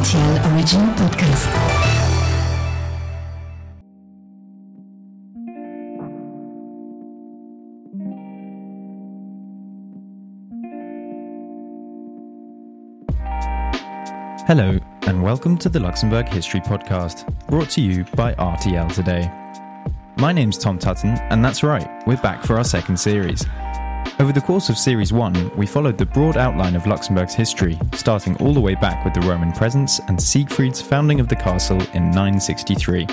RTL Original Podcast. Hello, and welcome to the Luxembourg History Podcast, brought to you by RTL Today. My name's Tom Tutton, and that's right, we're back for our second series. Over the course of Series 1, we followed the broad outline of Luxembourg's history, starting all the way back with the Roman presence and Siegfried's founding of the castle in 963.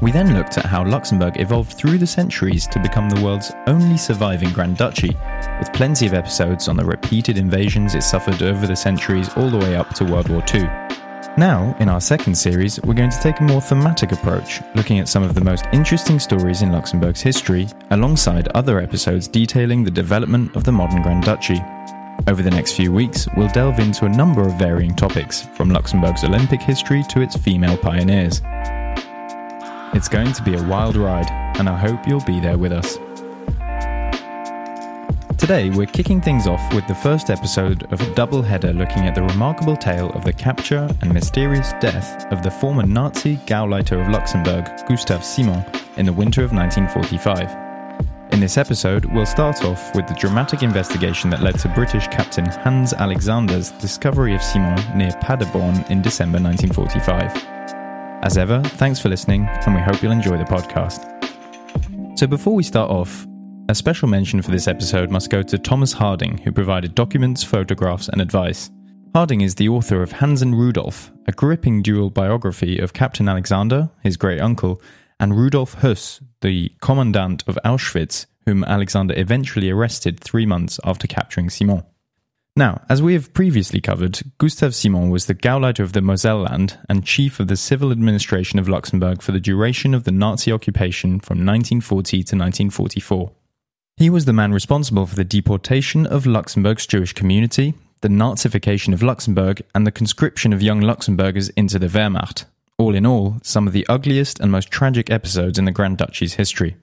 We then looked at how Luxembourg evolved through the centuries to become the world's only surviving Grand Duchy, with plenty of episodes on the repeated invasions it suffered over the centuries all the way up to World War II. Now, in our second series, we're going to take a more thematic approach, looking at some of the most interesting stories in Luxembourg's history, alongside other episodes detailing the development of the modern Grand Duchy. Over the next few weeks, we'll delve into a number of varying topics, from Luxembourg's Olympic history to its female pioneers. It's going to be a wild ride, and I hope you'll be there with us. Today, we're kicking things off with the first episode of a double header looking at the remarkable tale of the capture and mysterious death of the former Nazi Gauleiter of Luxembourg, Gustav Simon, in the winter of 1945. In this episode, we'll start off with the dramatic investigation that led to British Captain Hanns Alexander's discovery of Simon near Paderborn in December 1945. As ever, thanks for listening, and we hope you'll enjoy the podcast. So, before we start off, a special mention for this episode must go to Thomas Harding, who provided documents, photographs, and advice. Harding is the author of Hanns and Rudolf, a gripping dual biography of Captain Alexander, his great uncle, and Rudolf Höss, the commandant of Auschwitz, whom Alexander eventually arrested three months after capturing Simon. Now, as we have previously covered, Gustav Simon was the Gauleiter of the Moselland and chief of the civil administration of Luxembourg for the duration of the Nazi occupation from 1940 to 1944. He was the man responsible for the deportation of Luxembourg's Jewish community, the Nazification of Luxembourg, and the conscription of young Luxembourgers into the Wehrmacht. All in all, some of the ugliest and most tragic episodes in the Grand Duchy's history.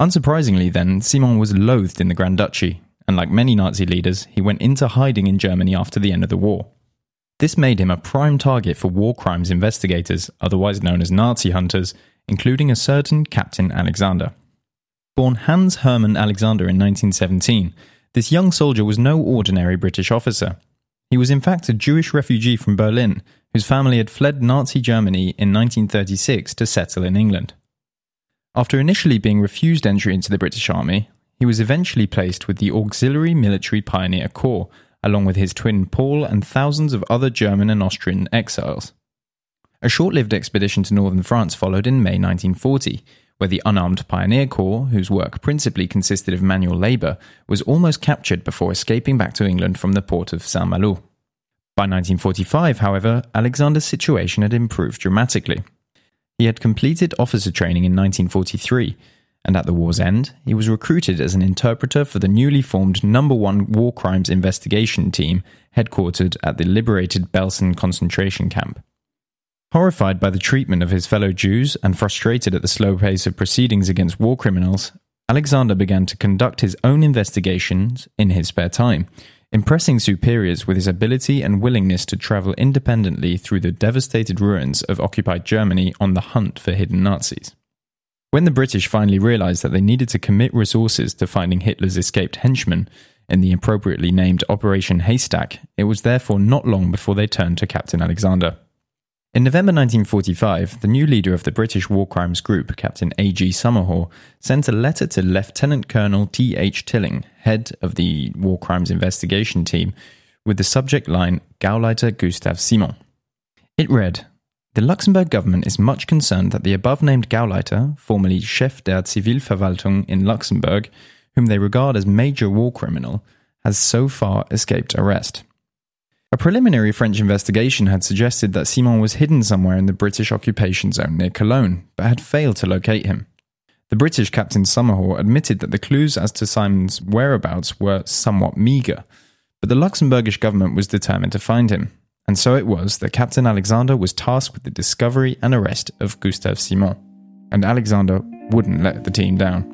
Unsurprisingly, then, Simon was loathed in the Grand Duchy, and like many Nazi leaders, he went into hiding in Germany after the end of the war. This made him a prime target for war crimes investigators, otherwise known as Nazi hunters, including a certain Captain Alexander. Born Hanns Hermann Alexander in 1917, this young soldier was no ordinary British officer. He was in fact a Jewish refugee from Berlin, whose family had fled Nazi Germany in 1936 to settle in England. After initially being refused entry into the British Army, he was eventually placed with the Auxiliary Military Pioneer Corps, along with his twin Paul and thousands of other German and Austrian exiles. A short lived expedition to northern France followed in May 1940, where the unarmed Pioneer Corps, whose work principally consisted of manual labour, was almost captured before escaping back to England from the port of Saint Malo. By 1945, however, Alexander's situation had improved dramatically. He had completed officer training in 1943, and at the war's end, he was recruited as an interpreter for the newly formed Number 1 War Crimes Investigation Team headquartered at the liberated Belsen concentration camp. Horrified by the treatment of his fellow Jews and frustrated at the slow pace of proceedings against war criminals, Alexander began to conduct his own investigations in his spare time, impressing superiors with his ability and willingness to travel independently through the devastated ruins of occupied Germany on the hunt for hidden Nazis. When the British finally realized that they needed to commit resources to finding Hitler's escaped henchmen in the appropriately named Operation Haystack, it was therefore not long before they turned to Captain Alexander. In November 1945, the new leader of the British War Crimes Group, Captain A.G. Somerhough, sent a letter to Lieutenant Colonel T.H. Tilling, head of the War Crimes Investigation Team, with the subject line Gauleiter Gustav Simon. It read The Luxembourg government is much concerned that the above named Gauleiter, formerly Chef der Zivilverwaltung in Luxembourg, whom they regard as major war criminal, has so far escaped arrest. A preliminary French investigation had suggested that Simon was hidden somewhere in the British occupation zone near Cologne, but had failed to locate him. The British Captain Somerhough admitted that the clues as to Simon's whereabouts were somewhat meagre, but the Luxembourgish government was determined to find him, and so it was that Captain Alexander was tasked with the discovery and arrest of Gustav Simon. And Alexander wouldn't let the team down.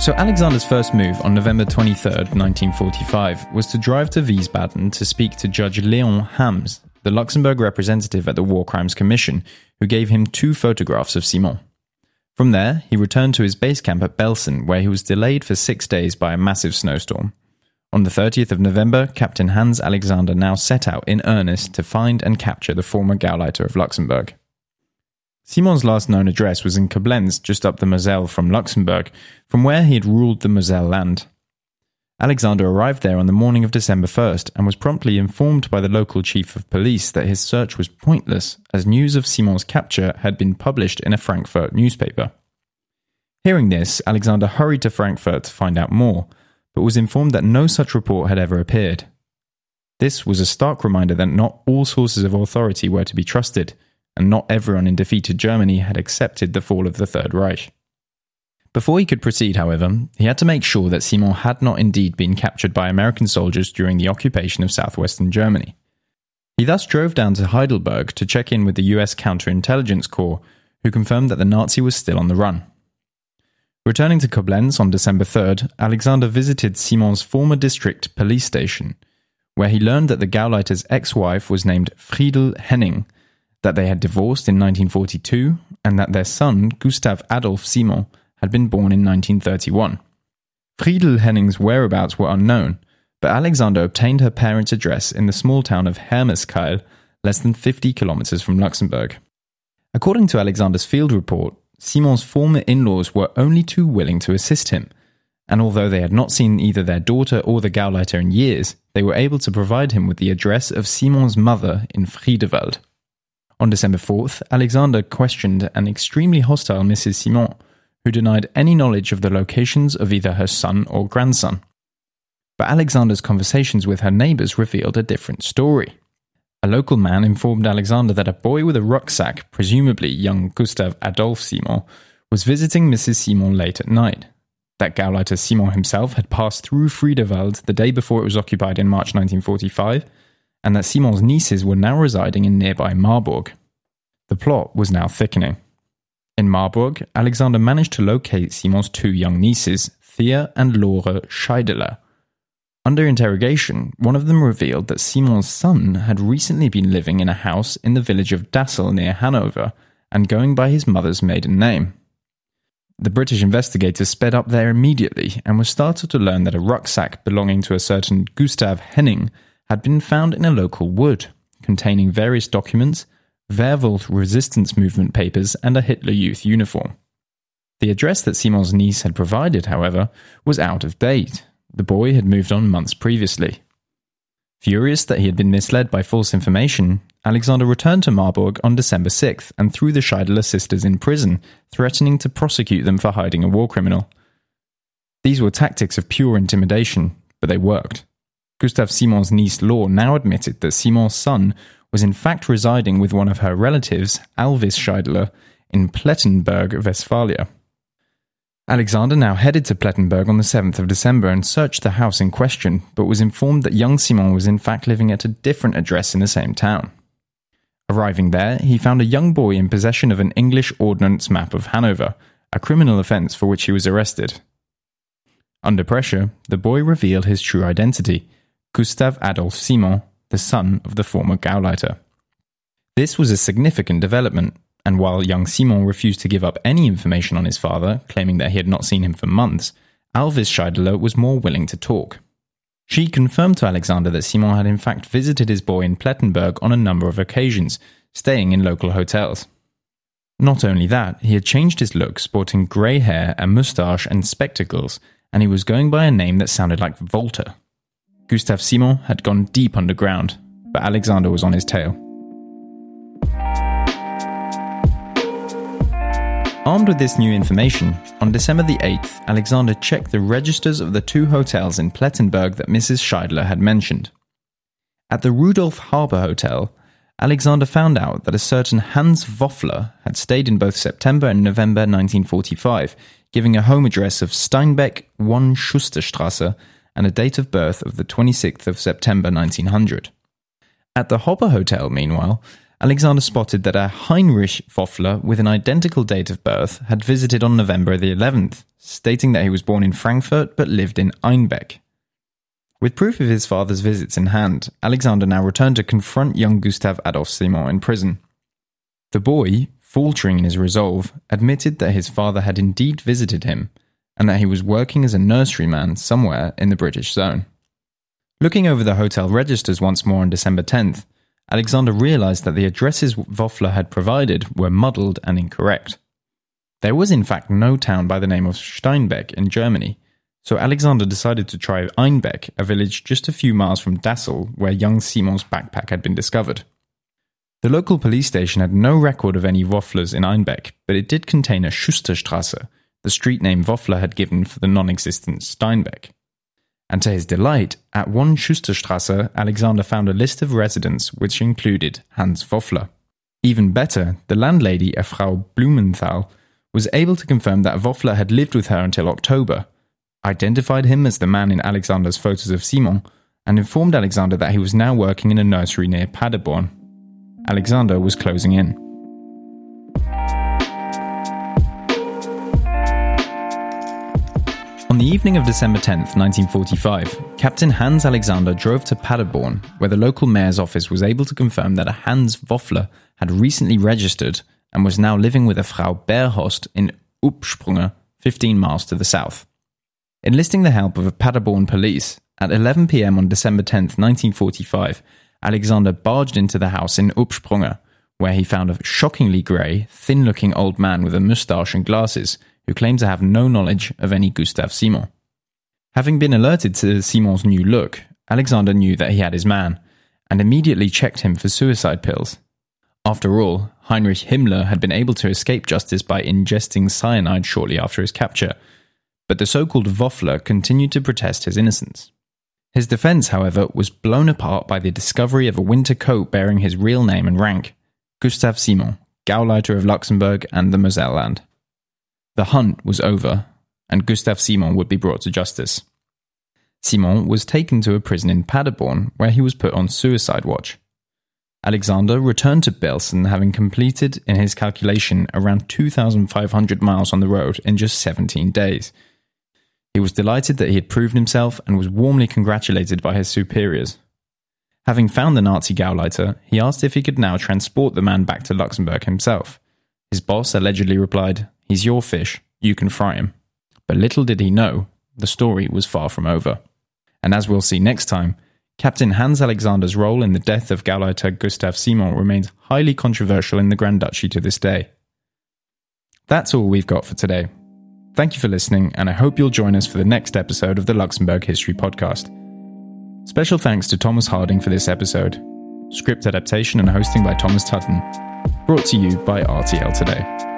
So, Alexander's first move on November 23, 1945, was to drive to Wiesbaden to speak to Judge Leon Hammes, the Luxembourg representative at the War Crimes Commission, who gave him two photographs of Simon. From there, he returned to his base camp at Belsen, where he was delayed for six days by a massive snowstorm. On the 30th of November, Captain Hanns Alexander now set out in earnest to find and capture the former Gauleiter of Luxembourg. Simon's last known address was in Koblenz, just up the Moselle from Luxembourg, from where he had ruled the Moselland. Alexander arrived there on the morning of December 1st and was promptly informed by the local chief of police that his search was pointless as news of Simon's capture had been published in a Frankfurt newspaper. Hearing this, Alexander hurried to Frankfurt to find out more, but was informed that no such report had ever appeared. This was a stark reminder that not all sources of authority were to be trusted, and not everyone in defeated Germany had accepted the fall of the Third Reich. Before he could proceed, however, he had to make sure that Simon had not indeed been captured by American soldiers during the occupation of southwestern Germany. He thus drove down to Heidelberg to check in with the US Counterintelligence Corps, who confirmed that the Nazi was still on the run. Returning to Koblenz on December 3rd, Alexander visited Simon's former district police station, where he learned that the Gauleiter's ex wife was named Friedel Henning, that they had divorced in 1942, and that their son, Gustav Adolf Simon, had been born in 1931. Friedel Henning's whereabouts were unknown, but Alexander obtained her parents' address in the small town of Hermeskeil, less than 50 kilometers from Luxembourg. According to Alexander's field report, Simon's former in laws were only too willing to assist him, and although they had not seen either their daughter or the Gauleiter in years, they were able to provide him with the address of Simon's mother in Friedewald. On December 4th, Alexander questioned an extremely hostile Mrs. Simon, who denied any knowledge of the locations of either her son or grandson. But Alexander's conversations with her neighbors revealed a different story. A local man informed Alexander that a boy with a rucksack, presumably young Gustav Adolf Simon, was visiting Mrs. Simon late at night. That Gauleiter Simon himself had passed through Friedewald the day before it was occupied in March 1945, and that Simon's nieces were now residing in nearby Marburg. The plot was now thickening. In Marburg, Alexander managed to locate Simon's two young nieces, Thea and Laura Scheideler, under interrogation, one of them revealed that Simon's son had recently been living in a house in the village of Dassel near Hanover and going by his mother's maiden name. The British investigators sped up there immediately and were startled to learn that a rucksack belonging to a certain Gustav Henning had been found in a local wood, containing various documents, Werwolf resistance movement papers, and a Hitler Youth uniform. The address that Simon's niece had provided, however, was out of date the boy had moved on months previously. Furious that he had been misled by false information, Alexander returned to Marburg on December 6th and threw the Scheidler sisters in prison, threatening to prosecute them for hiding a war criminal. These were tactics of pure intimidation, but they worked. Gustav Simon's niece Law now admitted that Simon's son was in fact residing with one of her relatives, Alvis Scheidler, in Plettenberg, Westphalia. Alexander now headed to Plettenberg on the 7th of December and searched the house in question, but was informed that young Simon was in fact living at a different address in the same town. Arriving there, he found a young boy in possession of an English ordnance map of Hanover, a criminal offence for which he was arrested. Under pressure, the boy revealed his true identity Gustav Adolf Simon, the son of the former Gauleiter. This was a significant development, and while young Simon refused to give up any information on his father, claiming that he had not seen him for months, Alvis Scheideler was more willing to talk. She confirmed to Alexander that Simon had in fact visited his boy in Plettenberg on a number of occasions, staying in local hotels. Not only that, he had changed his look, sporting grey hair, a moustache, and spectacles, and he was going by a name that sounded like Walter. Gustav Simon had gone deep underground, but Alexander was on his tail. Armed with this new information, on December the 8th, Alexander checked the registers of the two hotels in Plettenberg that Mrs. Scheidler had mentioned. At the Rudolf Harbour Hotel, Alexander found out that a certain Hans Woffler had stayed in both September and November 1945, giving a home address of Steinbeck 1 Schusterstrasse and a date of birth of the 26th of September 1900. At the Hopper Hotel, meanwhile, Alexander spotted that a Heinrich Woffler with an identical date of birth had visited on November the 11th, stating that he was born in Frankfurt but lived in Einbeck. With proof of his father's visits in hand, Alexander now returned to confront young Gustav Adolf Simon in prison. The boy, faltering in his resolve, admitted that his father had indeed visited him and that he was working as a nurseryman somewhere in the British zone. Looking over the hotel registers once more on December 10th, Alexander realized that the addresses Woffler had provided were muddled and incorrect. There was, in fact, no town by the name of Steinbeck in Germany, so Alexander decided to try Einbeck, a village just a few miles from Dassel, where young Simon's backpack had been discovered. The local police station had no record of any Wofflers in Einbeck, but it did contain a Schusterstrasse, the street name Woffler had given for the non existent Steinbeck. And to his delight, at one Schusterstrasse, Alexander found a list of residents which included Hans Woffler. Even better, the landlady, a Frau Blumenthal, was able to confirm that Woffler had lived with her until October, identified him as the man in Alexander's photos of Simon, and informed Alexander that he was now working in a nursery near Paderborn. Alexander was closing in. The evening of December 10th, 1945, Captain Hanns Alexander drove to Paderborn, where the local mayor's office was able to confirm that a Hans Woffler had recently registered and was now living with a Frau Berhorst in Upsprunge, 15 miles to the south. Enlisting the help of a Paderborn police, at 11 pm on December 10, 1945, Alexander barged into the house in Upsprunge, where he found a shockingly grey, thin looking old man with a moustache and glasses who claimed to have no knowledge of any Gustav Simon. Having been alerted to Simon's new look, Alexander knew that he had his man and immediately checked him for suicide pills. After all, Heinrich Himmler had been able to escape justice by ingesting cyanide shortly after his capture, but the so called Woffler continued to protest his innocence. His defense, however, was blown apart by the discovery of a winter coat bearing his real name and rank Gustav Simon, Gauleiter of Luxembourg and the Moselland. The hunt was over, and Gustav Simon would be brought to justice. Simon was taken to a prison in Paderborn where he was put on suicide watch. Alexander returned to Belsen having completed, in his calculation, around 2,500 miles on the road in just 17 days he was delighted that he had proven himself and was warmly congratulated by his superiors. Having found the Nazi Gauleiter, he asked if he could now transport the man back to Luxembourg himself. His boss allegedly replied, He's your fish, you can fry him. But little did he know, the story was far from over. And as we'll see next time, Captain Hanns Alexander's role in the death of Gauleiter Gustav Simon remains highly controversial in the Grand Duchy to this day. That's all we've got for today. Thank you for listening, and I hope you'll join us for the next episode of the Luxembourg History Podcast. Special thanks to Thomas Harding for this episode. Script adaptation and hosting by Thomas Tutton. Brought to you by RTL Today.